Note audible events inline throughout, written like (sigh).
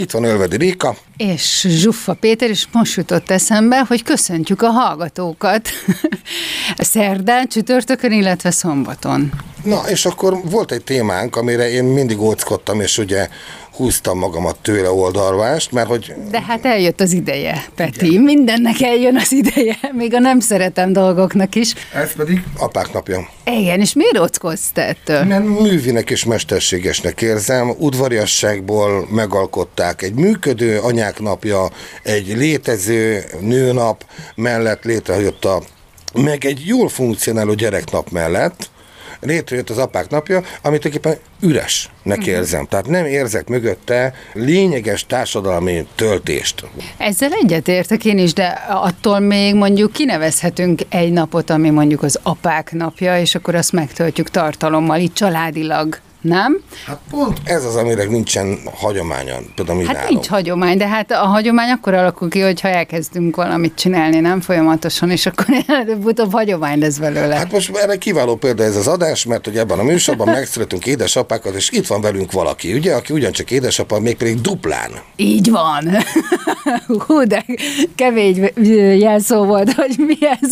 Itt van Ölvedi Réka. És Zsuffa Péter, és most jutott eszembe, hogy köszöntjük a hallgatókat (laughs) szerdán, csütörtökön, illetve szombaton. Na, és akkor volt egy témánk, amire én mindig óckodtam, és ugye húztam magamat tőle oldalvást, mert hogy... De hát eljött az ideje, Peti. Igen. Mindennek eljön az ideje, még a nem szeretem dolgoknak is. Ez pedig apák napja. Igen, és miért ockodsz te ettől? Mert művinek és mesterségesnek érzem. Udvariasságból megalkották egy működő anyák napja, egy létező nőnap mellett létrejött a meg egy jól funkcionáló gyereknap mellett, létrejött az apák napja, amit tulajdonképpen üresnek uh-huh. érzem. Tehát nem érzek mögötte lényeges társadalmi töltést. Ezzel egyetértek én is, de attól még mondjuk kinevezhetünk egy napot, ami mondjuk az apák napja, és akkor azt megtöltjük tartalommal, itt családilag nem? Hát pont ez az, amire nincsen hagyománya, például Hát nálunk. nincs hagyomány, de hát a hagyomány akkor alakul ki, hogyha elkezdünk valamit csinálni, nem folyamatosan, és akkor (laughs) előbb-utóbb hagyomány lesz belőle. Hát most erre kiváló példa ez az adás, mert hogy ebben a műsorban (laughs) megszületünk édesapákat, és itt van velünk valaki, ugye, aki ugyancsak édesapa, mégpedig duplán. Így van. (laughs) Hú, de kemény jelszó volt, hogy mi ez.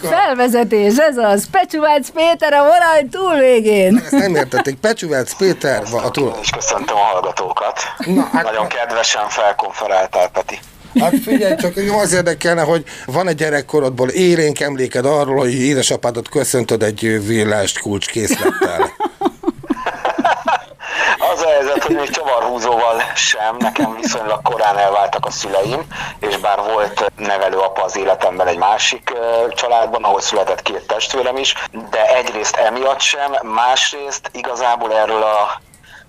Felvezetés, ez az. Pecsuvác Péter a vonal túlvégén. Ezt nem értették. Pecsuvác Péter a túl... És köszöntöm a hallgatókat. Na, hát, Nagyon kedvesen felkonferáltál, Peti. Hát figyelj, csak az érdekelne, hogy van egy gyerekkorodból élénk emléked arról, hogy édesapádat köszöntöd egy villást kulcskészlettel. Az a helyzet, hogy csavarhúzóval sem, nekem viszonylag korán elváltak a szüleim, és bár volt nevelőapa az életemben egy másik családban, ahol született két testvérem is, de egyrészt emiatt sem, másrészt igazából erről, a,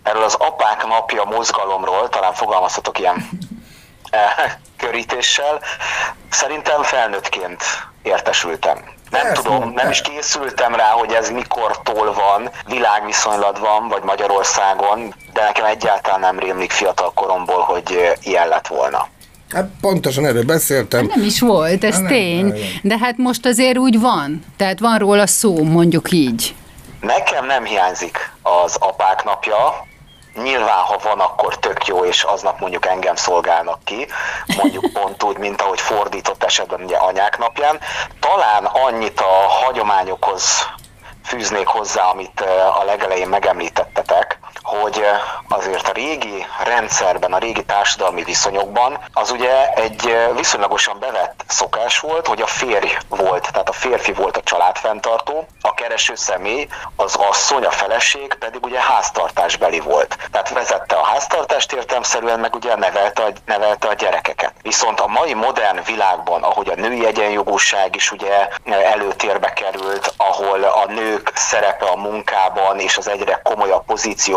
erről az apák napja mozgalomról, talán fogalmazhatok ilyen körítéssel, szerintem felnőttként értesültem. Nem Persze, tudom, nem is készültem rá, hogy ez mikortól van, világviszonylatban, vagy Magyarországon, de nekem egyáltalán nem rémlik fiatal koromból, hogy ilyen lett volna. Hát pontosan erről beszéltem. Nem is volt, ez hát tény. Nem, de hát most azért úgy van. Tehát van róla szó, mondjuk így. Nekem nem hiányzik az apák napja, Nyilván, ha van, akkor tök jó, és aznap mondjuk engem szolgálnak ki, mondjuk (laughs) pont úgy, mint ahogy fordított esetben ugye anyák napján. Talán annyit a hagyományokhoz fűznék hozzá, amit a legelején megemlítettetek, hogy azért a régi rendszerben, a régi társadalmi viszonyokban az ugye egy viszonylagosan bevett szokás volt, hogy a férj volt, tehát a férfi volt a családfenntartó, a kereső személy, az asszony, a feleség pedig ugye háztartásbeli volt. Tehát vezette a háztartást értelmszerűen, meg ugye nevelte a, nevelte a gyerekeket. Viszont a mai modern világban, ahogy a női egyenjogúság is ugye előtérbe került, ahol a nők szerepe a munkában és az egyre komolyabb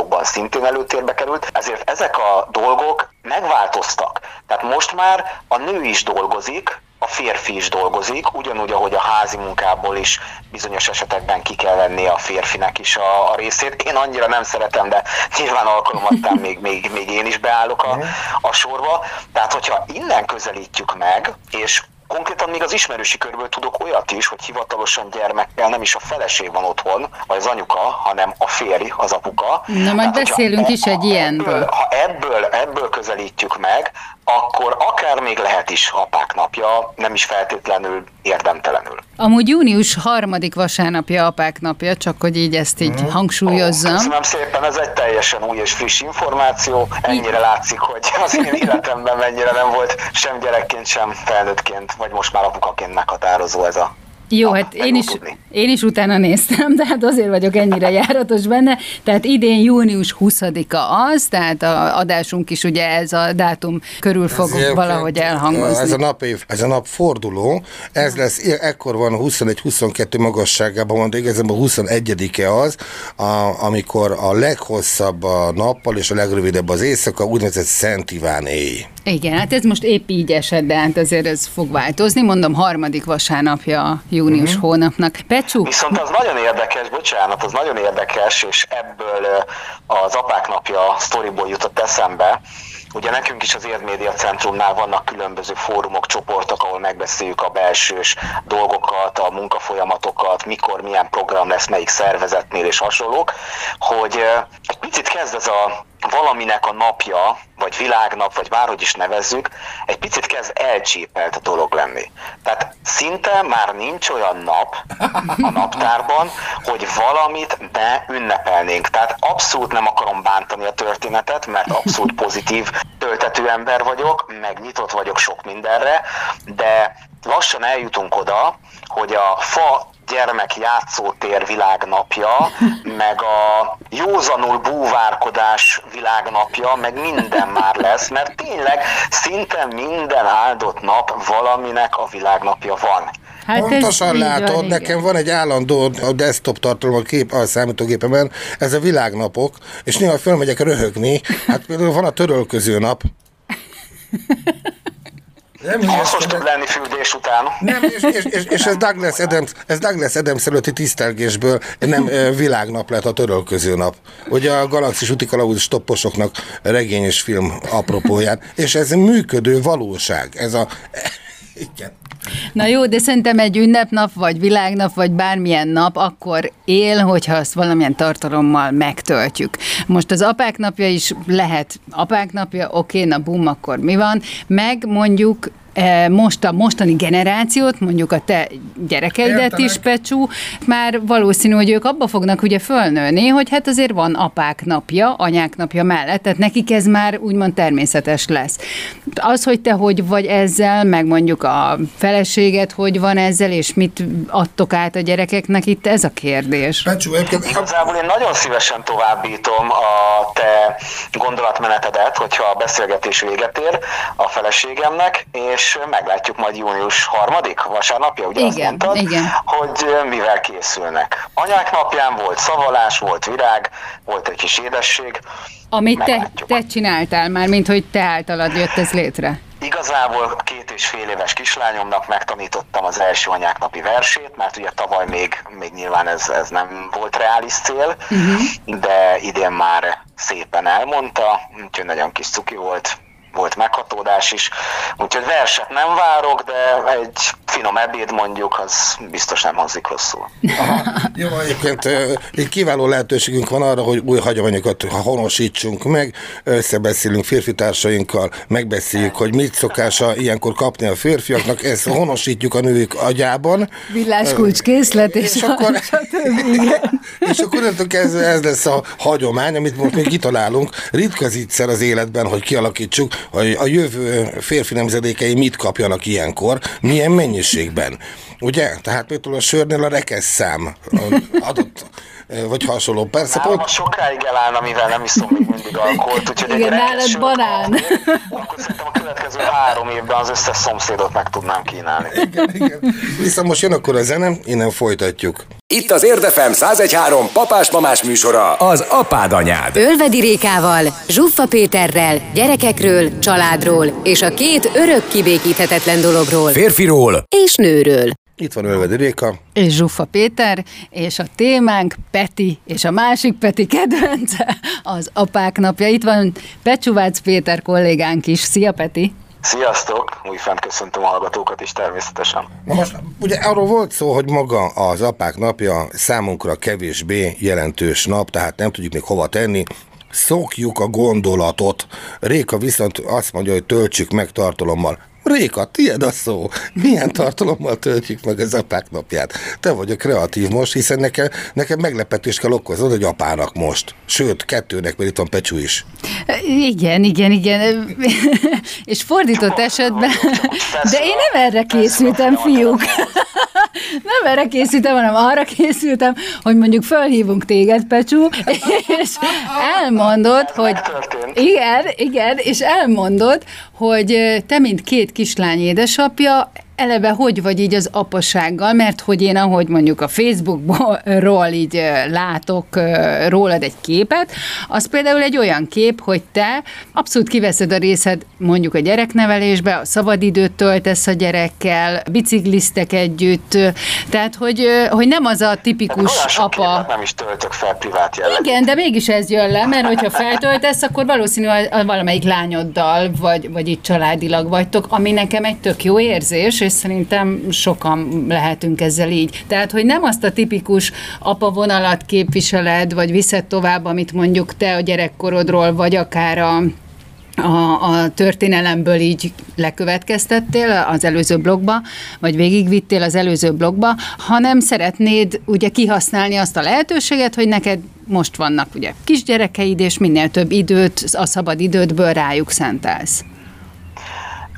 pozíciókban szintén előtérbe került, ezért ezek a dolgok megváltoztak. Tehát most már a nő is dolgozik, a férfi is dolgozik, ugyanúgy, ahogy a házi munkából is bizonyos esetekben ki kell venni a férfinek is a, a részét. Én annyira nem szeretem, de nyilván alkalomattán még, még, még én is beállok a, a sorba. Tehát, hogyha innen közelítjük meg, és konkrétan még az ismerősi körből tudok olyat is, hogy hivatalosan gyermekkel nem is a feleség van otthon, vagy az anyuka, hanem a férj, az apuka. Na, majd beszélünk is egy ilyenből. Ha ebből, ebből közelítjük meg, akkor akár még lehet is apák napja, nem is feltétlenül érdemtelenül. Amúgy június harmadik vasárnapja apák napja, csak hogy így ezt így hmm. hangsúlyozzam. Oh, köszönöm szépen, ez egy teljesen új és friss információ. Ennyire látszik, hogy az én életemben mennyire nem volt sem gyerekként, sem felnőttként, vagy most már apukaként meghatározó ez a Jó, hát én is, én is utána néztem, de hát azért vagyok ennyire járatos benne. Tehát idén június 20-a az, tehát a adásunk is ugye ez a dátum körül fog Egyébként, valahogy elhangozni. Ez a nap év, ez a nap forduló, ez lesz, ekkor van 21-22 magasságában de igazából 21-e az, a, amikor a leghosszabb a nappal és a legrövidebb az éjszaka, úgynevezett Szent Iván éj. Igen, hát ez most épp így esett, de hát azért ez fog változni. Mondom, harmadik vasárnapja a június uh-huh. hónapnak. Pecsú, Viszont az nagyon érdekes, bocsánat, az nagyon érdekes, és ebből az apák napja sztoriból jutott eszembe. Ugye nekünk is az Érdmédia Centrumnál vannak különböző fórumok, csoportok, ahol megbeszéljük a belsős dolgokat, a munkafolyamatokat, mikor, milyen program lesz, melyik szervezetnél és hasonlók, hogy egy picit kezd ez a valaminek a napja, vagy világnap, vagy bárhogy is nevezzük, egy picit kezd elcsépelt a dolog lenni. Tehát szinte már nincs olyan nap a naptárban, hogy valamit ne ünnepelnénk. Tehát abszolút nem akarom bántani a történetet, mert abszolút pozitív töltető ember vagyok, meg nyitott vagyok sok mindenre, de lassan eljutunk oda, hogy a fa gyermek játszótér világnapja, (laughs) meg a józanul búvárkodás világnapja, meg minden már lesz, mert tényleg szinte minden áldott nap valaminek a világnapja van. hát Pontosan látod, van, igen. nekem van egy állandó a desktop tartalom a, kép, a számítógépemen, ez a világnapok, és néha fölmegyek röhögni, hát például van a törölköző nap. (laughs) Nem Hasznos tud lenni fürdés után. Nem, és, és, és, és ez Douglas Adams, ez Douglas Adams előtti tisztelgésből nem világnap lett a törölköző nap. Ugye a Galaxis útikalauz stopposoknak regényes film apropóján, és ez működő valóság. Ez a... Igen. Na jó, de szerintem egy ünnepnap, vagy világnap, vagy bármilyen nap akkor él, hogyha azt valamilyen tartalommal megtöltjük. Most az apák napja is lehet apák napja, oké, na bum, akkor mi van? Meg mondjuk most a mostani generációt, mondjuk a te gyerekeidet Értelek. is, Pecsú, már valószínű, hogy ők abba fognak ugye fölnőni, hogy hát azért van apák napja, anyák napja mellett, tehát nekik ez már úgymond természetes lesz. Az, hogy te hogy vagy ezzel, meg mondjuk a feleséget hogy van ezzel, és mit adtok át a gyerekeknek, itt ez a kérdés. Pecsú, egyébként Igazából én nagyon szívesen továbbítom a te gondolatmenetedet, hogyha a beszélgetés véget ér a feleségemnek, és meglátjuk majd június harmadik vasárnapja, ugye azt Igen, mondtad, igen. hogy mivel készülnek. Anyák napján volt szavalás, volt virág, volt egy kis édesség. Amit te, Meglátjuk. te csináltál már, mint hogy te általad jött ez létre. Igazából két és fél éves kislányomnak megtanítottam az első anyák napi versét, mert ugye tavaly még, még nyilván ez, ez nem volt reális cél, uh-huh. de idén már szépen elmondta, úgyhogy nagyon kis cuki volt, volt meghatódás is. Úgyhogy verset nem várok, de egy finom ebéd mondjuk, az biztos nem hangzik rosszul. Jó, egyébként egy kiváló lehetőségünk van arra, hogy új hagyományokat honosítsunk meg, összebeszélünk férfi társainkkal, megbeszéljük, hogy mit szokása ilyenkor kapni a férfiaknak, ezt honosítjuk a nők agyában. Villáskulcs készlet, és, És akkor, (laughs) és akkor ez, ez lesz a hagyomány, amit most még kitalálunk. Ritka zicser az életben, hogy kialakítsuk, a jövő férfi nemzedékei mit kapjanak ilyenkor, milyen mennyiségben. Ugye? Tehát például a sörnél a rekesz szám adott, vagy hasonló. Persze Nálam pont, a sokáig elállna, mivel nem iszom még mindig alkoholt, úgyhogy egy Igen, rekesz nálad banán. Akkor szerintem a következő három évben az összes szomszédot meg tudnám kínálni. igen, igen. Viszont most jön akkor a zene, innen folytatjuk. Itt az Érdefem 1013 papás-mamás műsora, az apád anyád. Ölvedi Rékával, Zsuffa Péterrel, gyerekekről, családról és a két örök kibékíthetetlen dologról Férfiról, és nőről. Itt van Ölvedi Réka. és Zsuffa Péter, és a témánk Peti, és a másik Peti kedvence az apák napja. Itt van Pecsuvác Péter kollégánk is. Szia Peti! Sziasztok! Újfent köszöntöm a hallgatókat is természetesen. Na most ugye arról volt szó, hogy maga az apák napja számunkra kevésbé jelentős nap, tehát nem tudjuk még hova tenni. Szokjuk a gondolatot. Réka viszont azt mondja, hogy töltsük meg tartalommal. Réka, tiéd a szó. Milyen tartalommal töltjük meg az apák napját? Te vagy a kreatív most, hiszen nekem, nekem meglepetést kell okoznod, hogy apának most. Sőt, kettőnek, mert itt van Pecsú is. Igen, igen, igen. (laughs) és fordított esetben, de én nem erre készültem, fiúk. Nem erre készültem, hanem arra készültem, hogy mondjuk fölhívunk téged, Pecsú, és elmondod, hogy... Igen, igen, és elmondod, hogy te, mint két kislány édesapja, eleve hogy vagy így az apasággal, mert hogy én ahogy mondjuk a Facebookról (laughs) így látok rólad egy képet, az például egy olyan kép, hogy te abszolút kiveszed a részed mondjuk a gyereknevelésbe, a szabadidőt töltesz a gyerekkel, bicikliztek együtt, tehát hogy, hogy nem az a tipikus hát apa. Nem is töltök fel privát jellegű. Igen, de mégis ez jön le, mert hogyha feltöltesz, akkor valószínűleg valamelyik lányoddal, vagy, vagy itt családilag vagytok, ami nekem egy tök jó érzés, és szerintem sokan lehetünk ezzel így. Tehát, hogy nem azt a tipikus apa vonalat képviseled, vagy viszed tovább, amit mondjuk te a gyerekkorodról, vagy akár a a, a történelemből így lekövetkeztettél az előző blogba, vagy végigvittél az előző blogba, hanem szeretnéd ugye kihasználni azt a lehetőséget, hogy neked most vannak ugye kisgyerekeid, és minél több időt, a szabad idődből rájuk szentelsz.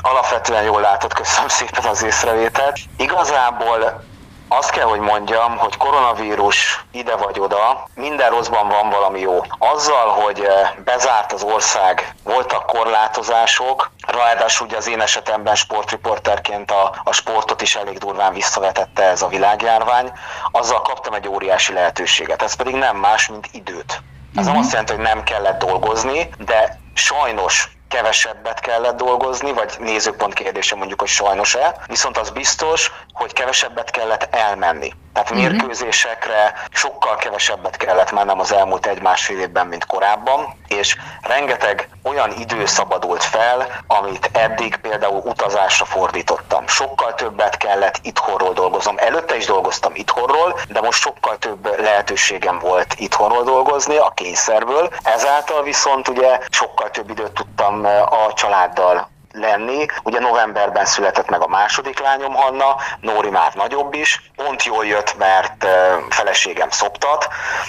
Alapvetően jól látod, köszönöm szépen az észrevételt. Igazából azt kell, hogy mondjam, hogy koronavírus ide vagy oda, minden rosszban van valami jó. Azzal, hogy eh, bezárt az ország, voltak korlátozások, ráadásul ugye az én esetemben sportriporterként a, a sportot is elég durván visszavetette ez a világjárvány, azzal kaptam egy óriási lehetőséget. Ez pedig nem más, mint időt. Ez uh-huh. nem azt jelenti, hogy nem kellett dolgozni, de sajnos kevesebbet kellett dolgozni, vagy nézőpont kérdése mondjuk, hogy sajnos-e, viszont az biztos, hogy kevesebbet kellett elmenni. Tehát uh-huh. mérkőzésekre sokkal kevesebbet kellett mennem az elmúlt egy-másfél évben, mint korábban, és rengeteg olyan idő szabadult fel, amit eddig például utazásra fordítottam. Sokkal többet kellett itthonról dolgoznom. Előtte is dolgoztam itthonról, de most sokkal több lehetőségem volt itthonról dolgozni a kényszerből. Ezáltal viszont ugye sokkal több időt tudtam a családdal lenni. Ugye novemberben született meg a második lányom Hanna, Nóri már nagyobb is. Pont jól jött, mert feleségem szoptat,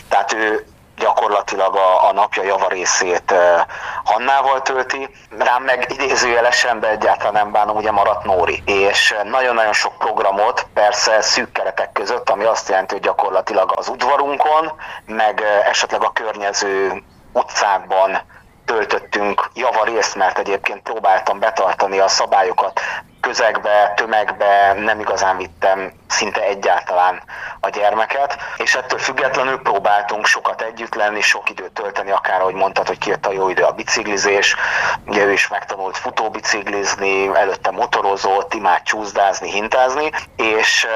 tehát ő gyakorlatilag a, a napja javarészét uh, Hannával tölti. Rám meg idézőjelesen, de egyáltalán nem bánom, ugye maradt Nóri. És nagyon-nagyon sok programot, persze szűk keretek között, ami azt jelenti, hogy gyakorlatilag az udvarunkon, meg esetleg a környező utcákban töltöttünk javarészt, mert egyébként próbáltam betartani a szabályokat, közegbe, tömegbe nem igazán vittem szinte egyáltalán a gyermeket, és ettől függetlenül próbáltunk sokat együtt lenni, sok időt tölteni, akár ahogy mondtad, hogy kijött a jó idő a biciklizés, ugye ő is megtanult futóbiciklizni, előtte motorozott, imád csúszdázni, hintázni, és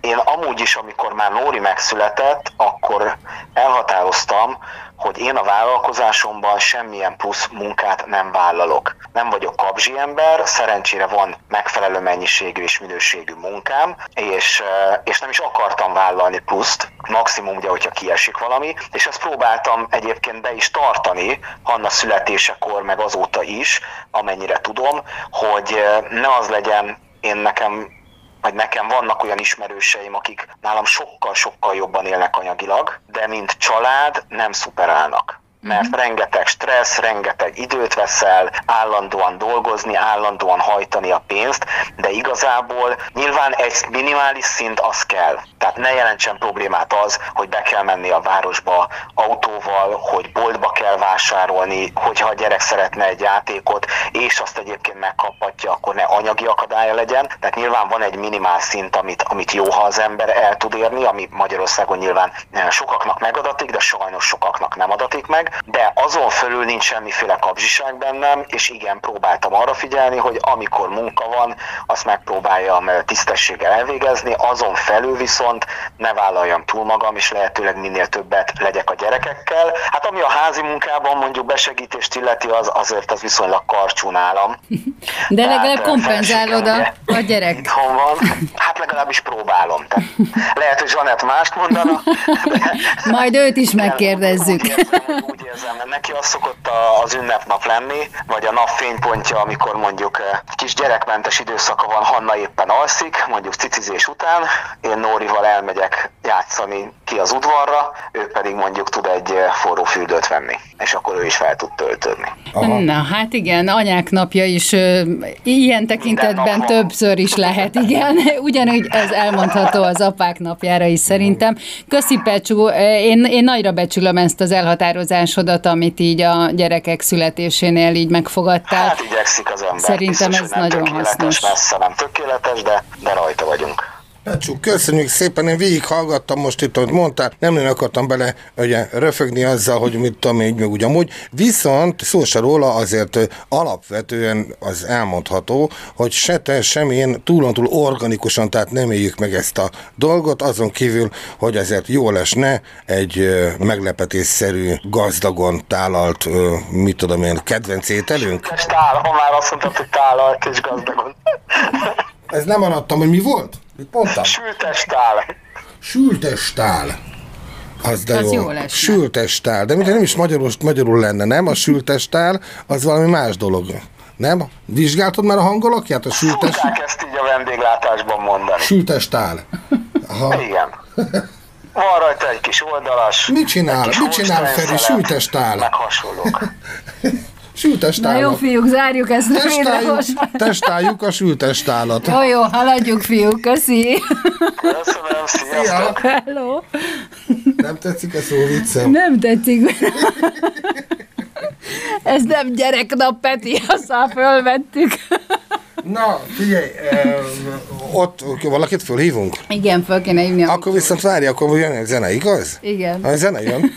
én amúgy is, amikor már Nóri megszületett, akkor elhatároztam, hogy én a vállalkozásomban semmilyen plusz munkát nem vállalok. Nem vagyok kabzsi ember, szerencsére van megfelelő mennyiségű és minőségű munkám, és, és nem is akartam vállalni pluszt, maximum ugye, hogyha kiesik valami, és ezt próbáltam egyébként be is tartani, Hanna születésekor, meg azóta is, amennyire tudom, hogy ne az legyen én nekem vagy nekem vannak olyan ismerőseim, akik nálam sokkal-sokkal jobban élnek anyagilag, de mint család nem szuperálnak mert uh-huh. rengeteg stressz, rengeteg időt veszel, állandóan dolgozni, állandóan hajtani a pénzt, de igazából nyilván egy minimális szint az kell. Tehát ne jelentsen problémát az, hogy be kell menni a városba autóval, hogy boltba kell vásárolni, hogyha a gyerek szeretne egy játékot, és azt egyébként megkaphatja, akkor ne anyagi akadálya legyen. Tehát nyilván van egy minimál szint, amit, amit jó, ha az ember el tud érni, ami Magyarországon nyilván sokaknak megadatik, de sajnos sokaknak nem adatik meg de azon fölül nincs semmiféle kapzsiság bennem, és igen, próbáltam arra figyelni, hogy amikor munka van, azt megpróbáljam tisztességgel elvégezni, azon felül viszont ne vállaljam túl magam, és lehetőleg minél többet legyek a gyerekekkel. Hát ami a házi munkában mondjuk besegítést illeti, az azért az viszonylag karcsú nálam. (laughs) De Tehát legalább kompenzálod a, a gyerek. Itthon van, hát legalábbis próbálom. Tehát lehet, hogy Zsanett mást mondana. De, Majd őt is megkérdezzük. Úgy érzem, úgy érzem, neki az szokott az ünnepnap lenni, vagy a nap fénypontja, amikor mondjuk eh, kis gyerekmentes időszaka van, Hanna éppen alszik, mondjuk cicizés után, én Nórival elmegyek játszani ki az udvarra, ő pedig mondjuk tud egy eh, forró fürdőt venni, és akkor ő is fel tud töltődni. Aha. Na hát igen, anyák napja is ilyen tekintetben többször is lehet, igen. (laughs) Ugyanúgy ez elmondható az apák napjára is szerintem. Köszi Pecsú, én, én nagyra becsülöm ezt az elhatározásodat, amit így a gyerekek születésénél így megfogadtál. Hát igyekszik az ember. Szerintem Biztos, ez nagyon hasznos. Messze nem tökéletes, de, de rajta vagyunk. Pecsú, köszönjük szépen, én végighallgattam most itt, amit mondtál, nem nagyon akartam bele ugye, röfögni azzal, hogy mit tudom én, meg úgy viszont szó se róla azért alapvetően az elmondható, hogy se te, sem én túlontúl organikusan, tehát nem éljük meg ezt a dolgot, azon kívül, hogy ezért jó lesne egy meglepetésszerű, gazdagon tálalt, mit tudom én, kedvenc ételünk? Tál, ha már azt mondtad, hogy tálalt és gazdagon. Ez nem arattam, hogy mi volt? Mit mondtam? Sültestál. Sültestál. Az de Az jó. jó lesz. Sültestál. De mintha nem is magyarul, magyarul lenne, nem? A sültestál az valami más dolog. Nem? Vizsgáltad már a hangolakját? A sültes... Tudták ezt így a vendéglátásban mondani. Sültestál. Aha. Igen. Van rajta egy kis oldalas. Mit csinál? Mit csinál Feri? Sültestál. Meg hasonlók. (laughs) Na Sültestál. jó, fiúk, zárjuk ezt a Testáljuk, testáljuk a sültestálat. Jó, jó, haladjuk, fiúk, köszi. Köszönöm, sziasztok! Szia! Hello. Nem tetszik a szó viccem? Nem tetszik. Ez nem gyereknap, Peti, aztán fölvettük. Na, figyelj, eh, ott valakit fölhívunk? Igen, föl kéne hívni. Akkor viszont várj, akkor jön a zene, igaz? Igen. A zene jön.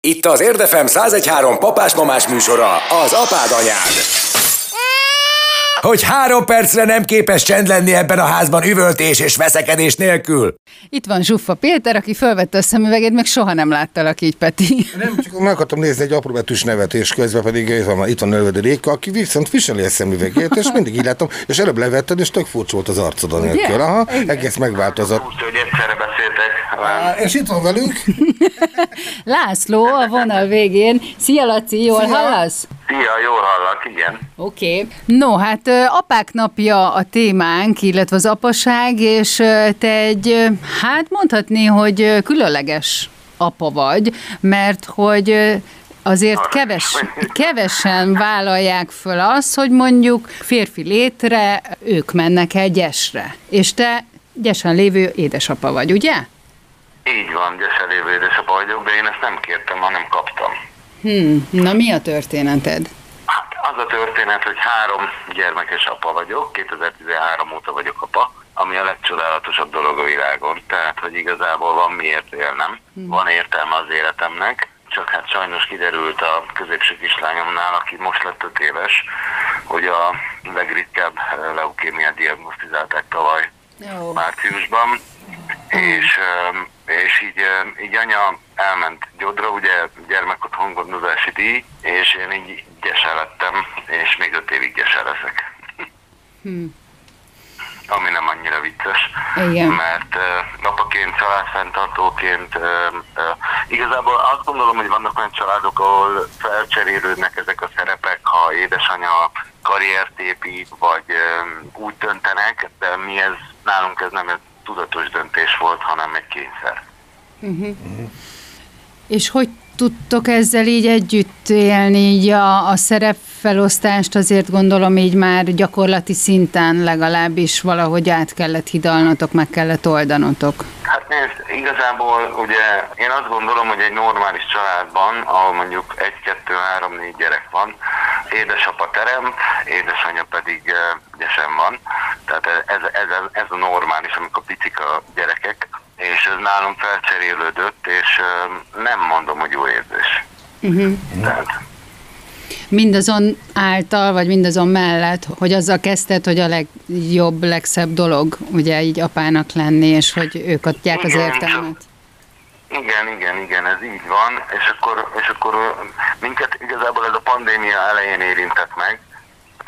Itt az Érdefem 1013 papás-mamás műsora, az apád anyád. Hogy három percre nem képes csend lenni ebben a házban üvöltés és veszekedés nélkül. Itt van Zsuffa Péter, aki fölvette a szemüvegét, meg soha nem láttalak így, Peti. Nem, csak meg akartam nézni egy apró betűs nevetés közben, pedig itt van, itt van Nölvedi Réka, aki viszont viseli a szemüvegét, és mindig így látom, és előbb levetted, és tök furcsa volt az arcodon nélkül. Aha, egész megváltozott. Úgy, hogy egyszerre beszéltek. És itt van velünk. (laughs) László a vonal végén. Szia, Laci, jól Szia. hallasz? Szia, jól hallak, igen. Oké. Okay. No, hát apák napja a témánk, illetve az apaság, és te egy, hát mondhatni, hogy különleges apa vagy, mert hogy azért keves, (laughs) kevesen vállalják föl azt, hogy mondjuk férfi létre ők mennek el gyesre, és te gyesen lévő édesapa vagy, ugye? Így van, gyesen lévő édesapa vagyok, de én ezt nem kértem, hanem kaptam. Hmm, na mi a történeted? Hát az a történet, hogy három gyermekes apa vagyok, 2013 óta vagyok apa, ami a legcsodálatosabb dolog a világon. Tehát, hogy igazából van miért élnem, van értelme az életemnek, csak hát sajnos kiderült a középső kislányomnál, aki most lett 5 éves, hogy a legritkább leukémiát diagnosztizálták tavaly Jó. márciusban, és, és így, így anya elment Gyodra, ugye gyermekotthon gondozási díj, és én így gyese lettem, és még öt évig gyese leszek. Ami nem annyira vicces, Igen. mert apaként, családfenntartóként igazából azt gondolom, hogy vannak olyan családok, ahol felcserélődnek ezek a szerepek, ha édesanya karriert épít, vagy úgy döntenek, de mi ez, nálunk ez nem egy tudatos döntés volt, hanem egy kényszer. És hogy tudtok ezzel így együtt élni, így a, a szerepfelosztást azért gondolom így már gyakorlati szinten legalábbis valahogy át kellett hidalnotok, meg kellett oldanotok. Hát nézd, igazából ugye én azt gondolom, hogy egy normális családban, ahol mondjuk egy, kettő, három, négy gyerek van, édesapa teremt, édesanyja pedig uh, gyesen van. Tehát ez, ez, ez a normális, amikor picik a gyerekek, és ez nálam felcserélődött, és nem mondom, hogy jó érzés. Uh-huh. Tehát, Mindazon által, vagy mindazon mellett, hogy azzal kezdted, hogy a legjobb, legszebb dolog, ugye így apának lenni, és hogy ők adják az értelmet. Igen, igen, igen, ez így van, és akkor, és akkor minket igazából ez a pandémia elején érintett meg,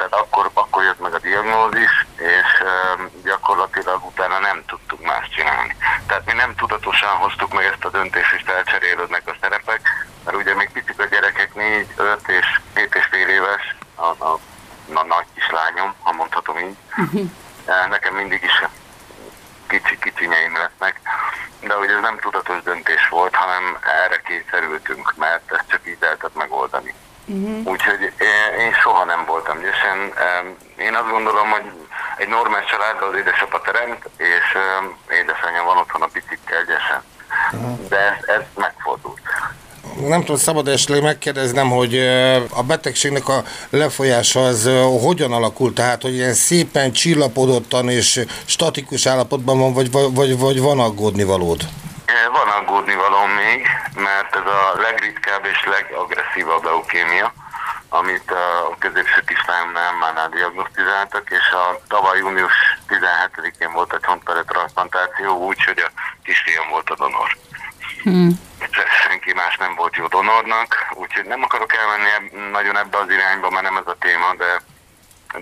tehát akkor, akkor jött meg a diagnózis, és ö, gyakorlatilag utána nem tudtuk más csinálni. Tehát mi nem tudatosan hoztuk meg ezt a döntést, és elcserélődnek a szerepek, mert ugye még picik a gyerekek, 4, 5 és 7 és fél éves, a, a, a nagy kislányom, ha mondhatom így. Nekem mindig is kicsi kicsinyeim lesznek, de hogy ez nem tudatos döntés volt, hanem erre kényszerültünk, mert ezt csak így lehetett megoldani. Uh-huh. Úgyhogy én, soha nem voltam gyesen. Én azt gondolom, hogy egy normális családban az édesapa teremt, és édesanyja van otthon a picikkel gyesen. Uh-huh. De ez, ez megfordult nem tudom, szabad esetleg megkérdeznem, hogy a betegségnek a lefolyása az hogyan alakult, tehát hogy ilyen szépen csillapodottan és statikus állapotban van, vagy, vagy, vagy van aggódni valód? Van aggódni való még, mert ez a legritkább és legagresszívabb leukémia, amit a középső kislányomnál már diagnosztizáltak, és a tavaly június 17-én volt egy csontpere transplantáció, úgyhogy a kisfiam volt a donor. Hmm senki más nem volt jó donornak, úgyhogy nem akarok elmenni nagyon ebbe az irányba, mert nem ez a téma, de,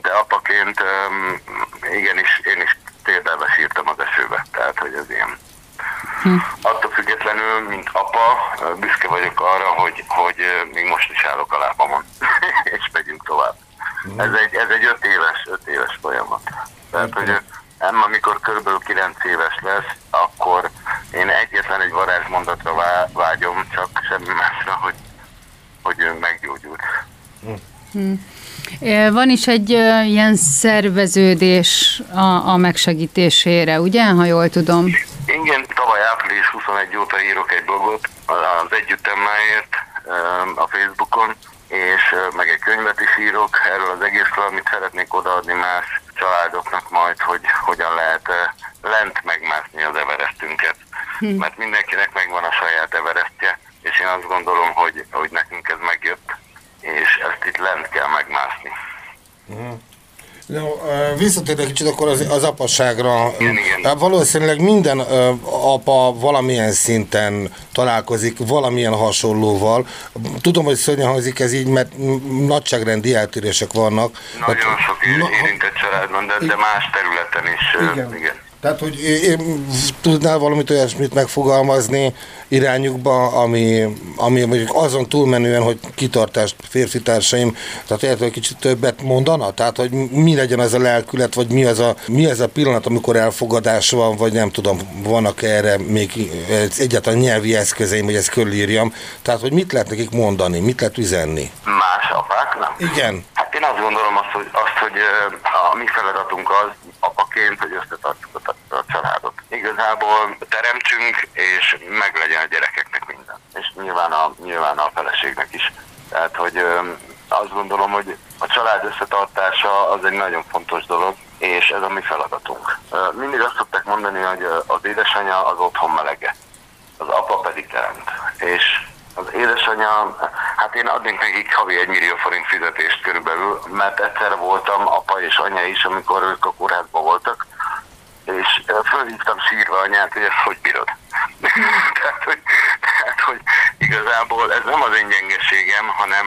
de apaként um, igenis én is térdelve sírtam az esőbe, tehát hogy ez ilyen. Hm. Attól függetlenül, mint apa, büszke vagyok arra, hogy, hogy még most is állok a lábamon, (laughs) és megyünk tovább. Hm. Ez egy, ez egy öt éves, öt éves folyamat. Tehát, hogy nem, amikor körülbelül 9 éves lesz, akkor én egyetlen egy varázsmondatra vágyom, csak semmi másra, hogy, hogy ő meggyógyult. Hm. Van is egy ilyen szerveződés a, a megsegítésére, ugye, ha jól tudom? Igen, tavaly április 21 óta írok egy blogot az együttemmáért a Facebookon, és meg egy könyvet is írok erről az egészről, amit szeretnék odaadni más családoknak majd, hogy hogyan lehet lent megmászni az Everestünket. Hm. Mert mindenkinek megvan a saját Everestje, és én azt gondolom, hogy, hogy nekünk ez megjött, és ezt itt lent kell megmászni. Hm. No, visszatérve kicsit akkor az, az apaságra. Igen, igen. Hát valószínűleg minden apa valamilyen szinten találkozik valamilyen hasonlóval. Tudom, hogy szörnyen hangzik ez így, mert nagyságrendi eltérések vannak. Nagyon hát, sok érintett családban, de, de más területen is. Igen. igen. Tehát, hogy én, tudnál valamit olyasmit megfogalmazni irányukba, ami, ami mondjuk azon túlmenően, hogy kitartást férfi társaim, tehát hogy kicsit többet mondana? Tehát, hogy mi legyen ez a lelkület, vagy mi az a, mi az a pillanat, amikor elfogadás van, vagy nem tudom, vannak erre még egyáltalán nyelvi eszközeim, hogy ezt körülírjam. Tehát, hogy mit lehet nekik mondani, mit lehet üzenni? Más apáknak? Igen. Hát én azt gondolom azt, hogy, azt, hogy a mi feladatunk az, apaként, hogy összetartsuk a, a családot. Igazából teremtsünk, és meg legyen a gyerekeknek minden. És nyilván a, nyilván a feleségnek is. Tehát, hogy azt gondolom, hogy a család összetartása az egy nagyon fontos dolog, és ez a mi feladatunk. Mindig azt szokták mondani, hogy az édesanyja az otthon melege, az apa pedig teremt. És az édesanyja, hát én adnék nekik havi egy millió forint fizetést körülbelül, mert egyszer voltam apa és anya is, amikor ők a kórházban voltak, és fölhívtam sírva anyát, hogy ezt hogy bírod. (laughs) tehát, hogy, tehát, hogy igazából ez nem az én gyengeségem, hanem,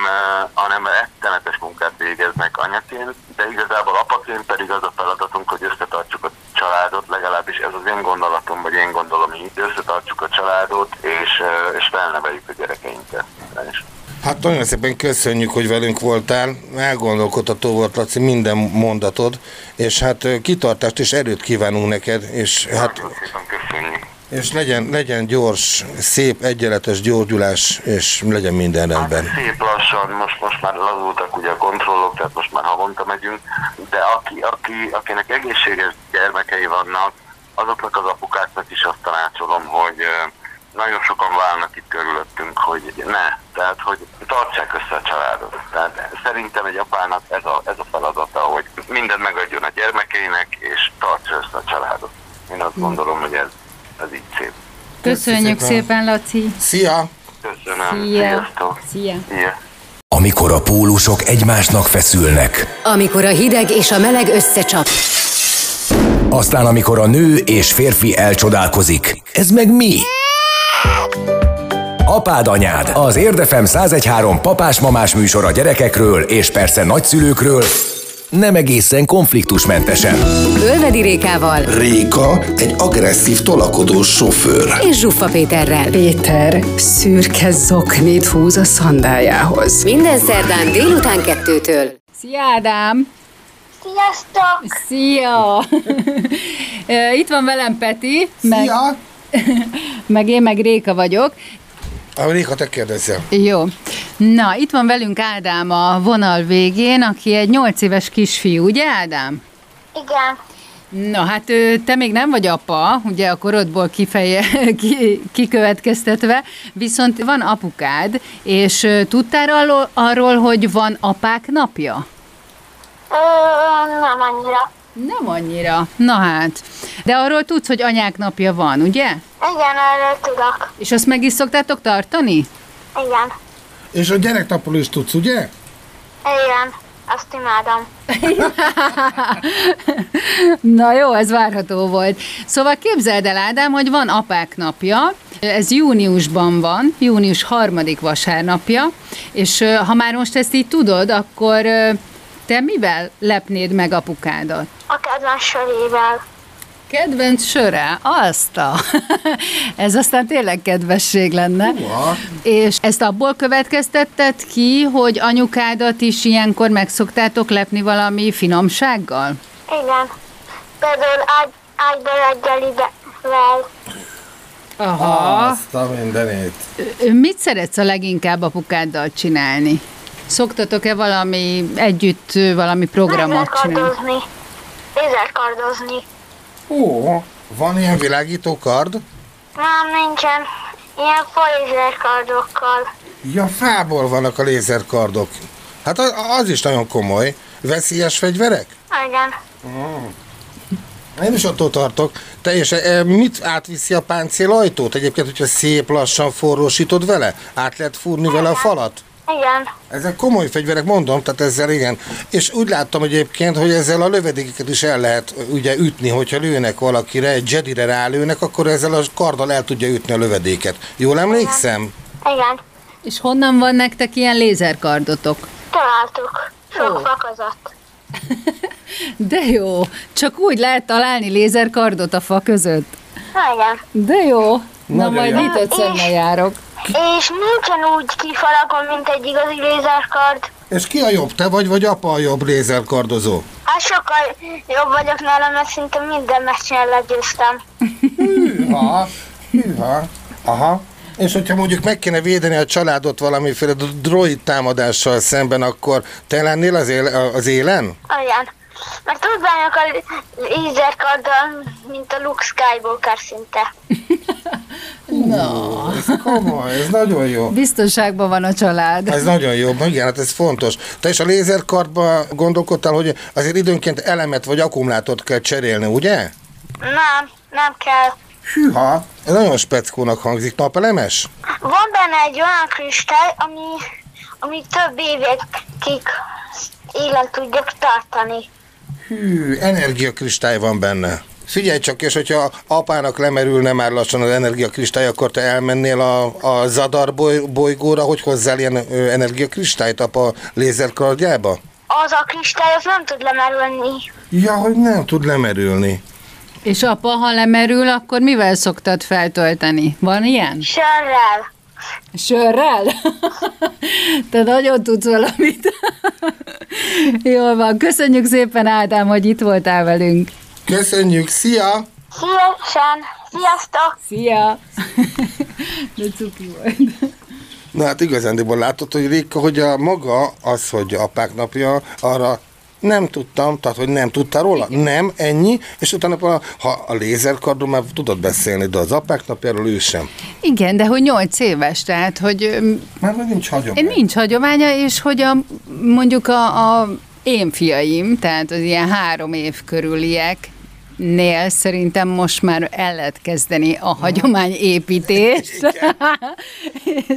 hanem rettenetes munkát végeznek anyaként, de igazából apaként pedig az a feladatunk, hogy összetartsuk a családot, legalábbis ez az én gondolatom, vagy én gondolom így, összetartsuk a családot, és, és felneveljük. Hát nagyon szépen köszönjük, hogy velünk voltál, elgondolkodható volt, Laci, minden mondatod, és hát kitartást és erőt kívánunk neked, és hát... köszönjük. És legyen, legyen gyors, szép, egyenletes gyógyulás, és legyen minden hát rendben. Hát szép lassan, most, most már lazultak ugye a kontrollok, tehát most már havonta megyünk, de aki, aki, akinek egészséges gyermekei vannak, azoknak az apukáknak is azt tanácsolom, hogy nagyon sokan válnak itt körülöttünk, hogy ne, tehát hogy tartsák össze a családot. Tehát szerintem egy apának ez a, ez a feladata, hogy mindent megadjon a gyermekeinek, és tartsa össze a családot. Én azt gondolom, hogy ez, ez így szép. Köszönjük szépen, szépen Laci! Szia! Köszönöm! Szia! Sziasztok! Szia! Szia. Amikor a pólusok egymásnak feszülnek. Amikor a hideg és a meleg összecsap. Aztán amikor a nő és férfi elcsodálkozik. Ez meg mi? Apád anyád, az Érdefem 1013 papás-mamás műsor a gyerekekről és persze nagyszülőkről, nem egészen konfliktusmentesen. Ölvedi Rékával Réka egy agresszív tolakodó sofőr. és Zsuffa Péterrel. Péter szürke zoknit húz a szandájához. Minden szerdán délután kettőtől. Szia Ádám! Sziasztok! Szia! (laughs) Itt van velem Peti, meg, Ja, (laughs) meg én meg Réka vagyok. Réka, te kérdezzel. Jó. Na, itt van velünk Ádám a vonal végén, aki egy 8 éves kisfiú, ugye Ádám? Igen, Na hát te még nem vagy apa, ugye a korodból kifeje, (laughs) ki, kikövetkeztetve, viszont van apukád, és tudtál arról, arról, hogy van apák napja? Ö, nem annyira. Nem annyira. Na hát. De arról tudsz, hogy anyák napja van, ugye? Igen, erről tudok. És azt meg is szoktátok tartani? Igen, És a gyereknapról is tudsz, ugye? igen, azt imádom. (laughs) Na jó, ez várható volt. Szóval képzeld el, Ádám, hogy van apák napja, ez júniusban van, június harmadik vasárnapja, és ha már most ezt így tudod, akkor te mivel lepnéd meg apukádat? A kedvenc sörével. Kedvenc söre, azt a... (laughs) Ez aztán tényleg kedvesség lenne. Húha. És ezt abból következtetted ki, hogy anyukádat is ilyenkor megszoktátok lepni valami finomsággal? Igen. Például ágy, ágyba reggelivel. Aha. Azt a mindenét. Mit szeretsz a leginkább apukáddal csinálni? Szoktatok-e valami együtt valami programot csinálni? Lézerkardozni. Lézerkardozni. Ó, van ilyen világító kard? Nem, nincsen. Ilyen falézerkardokkal. Ja, fából vannak a lézerkardok. Hát az, az is nagyon komoly. Veszélyes fegyverek? Igen. Én is attól tartok. Teljesen, eh, mit átviszi a páncélajtót? Egyébként, hogyha szép lassan forrósítod vele? Át lehet fúrni vele a falat? Igen. Ezek komoly fegyverek, mondom, tehát ezzel igen. És úgy láttam egyébként, hogy ezzel a lövedékeket is el lehet ugye ütni, hogyha lőnek valakire, egy Jedire rálőnek, akkor ezzel a karddal el tudja ütni a lövedéket. Jól emlékszem? Igen. És honnan van nektek ilyen lézerkardotok? Találtuk. Sok fak között. (laughs) De jó, csak úgy lehet találni lézerkardot a fa között. Igen. De jó. Na Nagyon majd egyszer ma járok. És nincsen úgy kifalakon, mint egy igazi lézerkard. És ki a jobb, te vagy, vagy apa a jobb lézerkardozó? Hát sokkal jobb vagyok nála, mert szinte minden meccsen legyőztem. Hűha, hűha. Aha. És hogyha mondjuk meg kéne védeni a családot valamiféle droid támadással szemben, akkor te lennél az, éle, az élen? Igen. Mert bánok a lézerkarddal, mint a Luke Skywalker szinte. Ez komoly, ez nagyon jó. Biztonságban van a család. Ez nagyon jó, igen, hát ez fontos. Te is a lézerkardba gondolkodtál, hogy azért időnként elemet vagy akkumulátort kell cserélni, ugye? Nem, nem kell. Hűha, ez nagyon speckónak hangzik. Napelemes? Van benne egy olyan kristály, ami, ami több évekig élen tudjuk tartani. Hű, energiakristály van benne. Figyelj csak, és hogyha apának lemerülne már lassan az energiakristály, akkor te elmennél a, a Zadar boly, bolygóra, hogy hozzál ilyen ö, energiakristályt apa lézerkardjába? Az a kristály, az nem tud lemerülni. Ja, hogy nem tud lemerülni. És apa, ha lemerül, akkor mivel szoktad feltölteni? Van ilyen? Sörrel. Sörrel? (laughs) Te nagyon tudsz valamit. (laughs) Jól van. Köszönjük szépen, Ádám, hogy itt voltál velünk. Köszönjük, szia! Szívesen. Sziasztok! Szia! (laughs) De cuki volt. Na hát igazándiból látod, hogy Réka, hogy a maga az, hogy apák napja, arra nem tudtam, tehát hogy nem tudtál róla? Nem, ennyi, és utána ha a lézerkardról már tudod beszélni, de az apák napjáról ő sem. Igen, de hogy nyolc éves, tehát, hogy Már nincs hagyomány. nincs hagyománya, és hogy a, mondjuk a, a én fiaim, tehát az ilyen három év körüliek, Nél szerintem most már el lehet kezdeni a hagyományépítést. (laughs)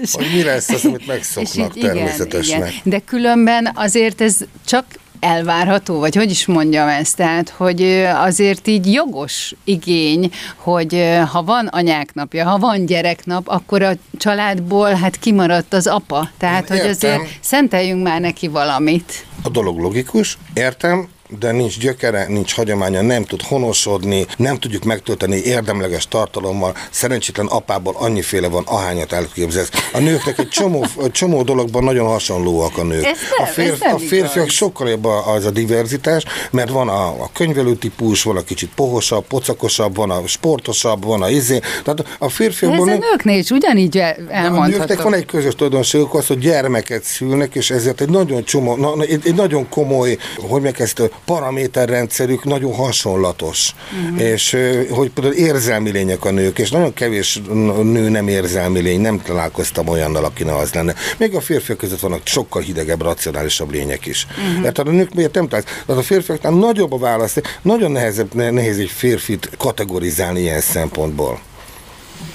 És- Hogy mi lesz az, amit megszoknak így igen, természetesnek. igen. De különben azért ez csak elvárható, vagy hogy is mondjam ezt, tehát, hogy azért így jogos igény, hogy ha van anyák napja, ha van gyereknap, akkor a családból hát kimaradt az apa. Tehát, Én hogy értem. azért szenteljünk már neki valamit. A dolog logikus, értem, de nincs gyökere, nincs hagyománya, nem tud honosodni, nem tudjuk megtölteni érdemleges tartalommal. Szerencsétlen apából annyiféle van, ahányat elképzelsz. A nőknek egy csomó, csomó dologban nagyon hasonlóak a nők. Ez nem- a, férf, ez a férfiak igaz. sokkal jobb az a diverzitás, mert van a, a könyvelő típus, van a kicsit pohosabb, pocakosabb, van a sportosabb, van a izé. Tehát a De ez a nőknél is ugyanígy el- de a nőknek elmondható. van egy közös tulajdonságuk az, hogy gyermeket szülnek, és ezért egy nagyon csomó, na, egy, egy nagyon komoly, hogy meg ezt paraméterrendszerük nagyon hasonlatos. Mhm. És hogy például érzelmi lények a nők, és nagyon kevés nő nem érzelmi lény, nem találkoztam olyannal, aki ne az lenne. Még a férfiak között vannak sokkal hidegebb, racionálisabb lények is. Mert a nők miért nem találsz? Tehát a férfiaknál nagyobb a válasz, nagyon nehezebb, ne- nehéz egy férfit kategorizálni ilyen szempontból.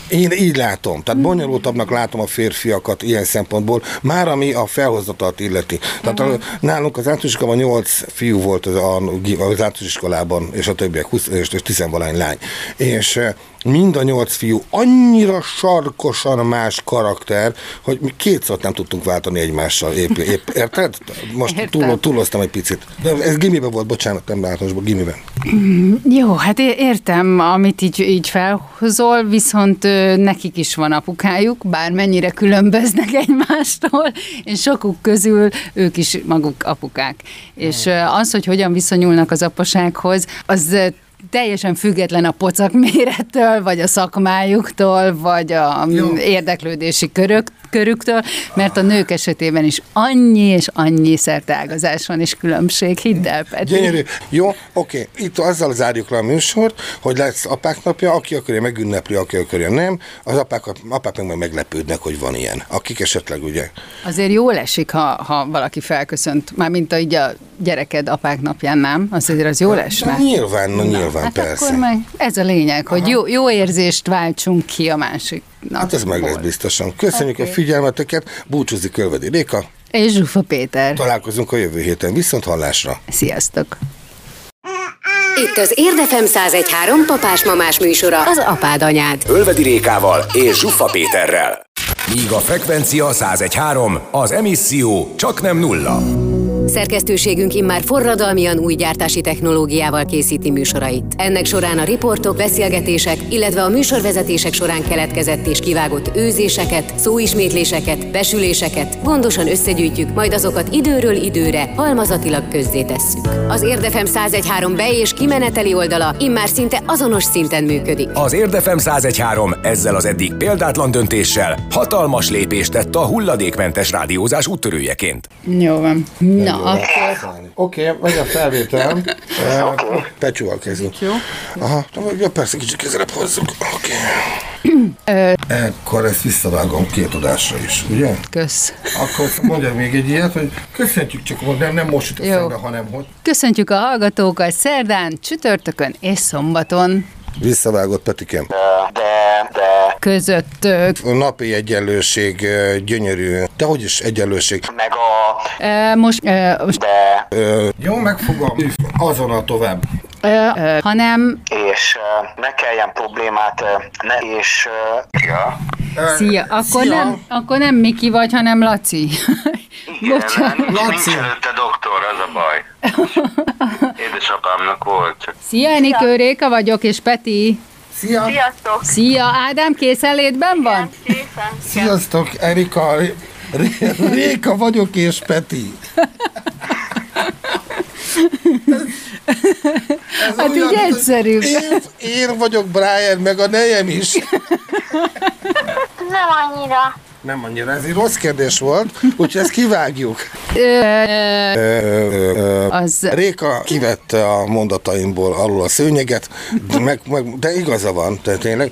Én így látom, tehát bonyolultabbnak látom a férfiakat ilyen szempontból, már ami a felhozatalt illeti. Tehát uh-huh. nálunk az általános iskolában 8 fiú volt az, a, az általános iskolában, és a többiek 20 és 10 valány lány. És eh, mind a nyolc fiú annyira sarkosan más karakter, hogy mi kétszer nem tudtunk váltani egymással épp, épp érted? Most túl, túloztam egy picit. De ez gimiben volt, bocsánat, nem általánosban, gimiben. Jó, hát értem, amit így, így felhozol, viszont nekik is van apukájuk, bármennyire különböznek egymástól, és sokuk közül ők is maguk apukák. És ö, az, hogy hogyan viszonyulnak az apasághoz, az teljesen független a pocak mérettől, vagy a szakmájuktól, vagy a Jó. érdeklődési körök, körüktől, mert a nők esetében is annyi és annyi szerteágazás van és különbség, hidd el, Peti. Gyönyörű. Jó, oké. Itt azzal zárjuk le a műsort, hogy lesz apák napja, aki akarja megünnepli, aki akarja nem. Az apák, apák meg majd meglepődnek, hogy van ilyen. Akik esetleg ugye. Azért jól esik, ha, ha valaki felköszönt, már mint a, így a gyereked apák napján, nem? Azért az jól esne. De nyilván, na, nyilván, Hát persze. akkor meg ez a lényeg, hogy jó, jó érzést váltsunk ki a másik Hát ez meg lesz biztosan. Köszönjük Oké. a figyelmeteket. Búcsúzik Kölvedi Réka. És Zsufa Péter. Találkozunk a jövő héten. Viszont hallásra. Sziasztok! Itt az Érdefem 1013 papás-mamás műsora, az apád anyád. Ölvedi Rékával és Zsuffa Péterrel. Míg a frekvencia 1013, az emisszió csak nem nulla. Szerkesztőségünk immár forradalmian új gyártási technológiával készíti műsorait. Ennek során a riportok, beszélgetések, illetve a műsorvezetések során keletkezett és kivágott őzéseket, szóismétléseket, besüléseket gondosan összegyűjtjük, majd azokat időről időre halmazatilag közzétesszük. Az Érdefem 1013 be- és kimeneteli oldala immár szinte azonos szinten működik. Az Érdefem 1013 ezzel az eddig példátlan döntéssel hatalmas lépést tett a hulladékmentes rádiózás úttörőjeként. Jó van. Na, akkor Oké, okay, megy a felvétel. (laughs) okay. Pecsúval kezdünk. jó. Aha, ja, persze, kicsit közelebb hozzuk. Oké. Akkor ezt visszavágom két adásra is, ugye? Kösz. Akkor mondjak még egy ilyet, hogy köszöntjük csak, nem, nem most jut eszembe, hanem hogy Köszöntjük a hallgatókat szerdán, csütörtökön és szombaton visszavágott Petikem. De, de között A napi egyenlőség gyönyörű, de hogy is egyenlőség? meg a ö, most, ö, most de, Ö, jó, megfogom, azonnal tovább. ö, ö, hanem és ne kelljen problémát, ne, és ja. Szia, akkor szia. nem, akkor nem Miki vagy, hanem Laci. Igen, (laughs) Bocsánat. nincs, nincs Laci. előtte doktor, az a baj. (laughs) Édesapámnak volt, Szia, Enikő Réka vagyok, és Peti. Szia! Sziasztok! Szia, Ádám készenlétben van? Készen. Sziasztok, Erika, Ré- Ré- Réka vagyok és Peti. (laughs) Ez Hát így olyan, egyszerű. Én, én vagyok Brian, meg a nejem is. Nem annyira. Nem annyira, ez egy rossz kérdés volt, úgyhogy ezt kivágjuk. Ö, ö, Ö, ö, ö, Az- Réka kivette a mondataimból alul a szőnyeget, meg, meg, de igaza van, tehát tényleg.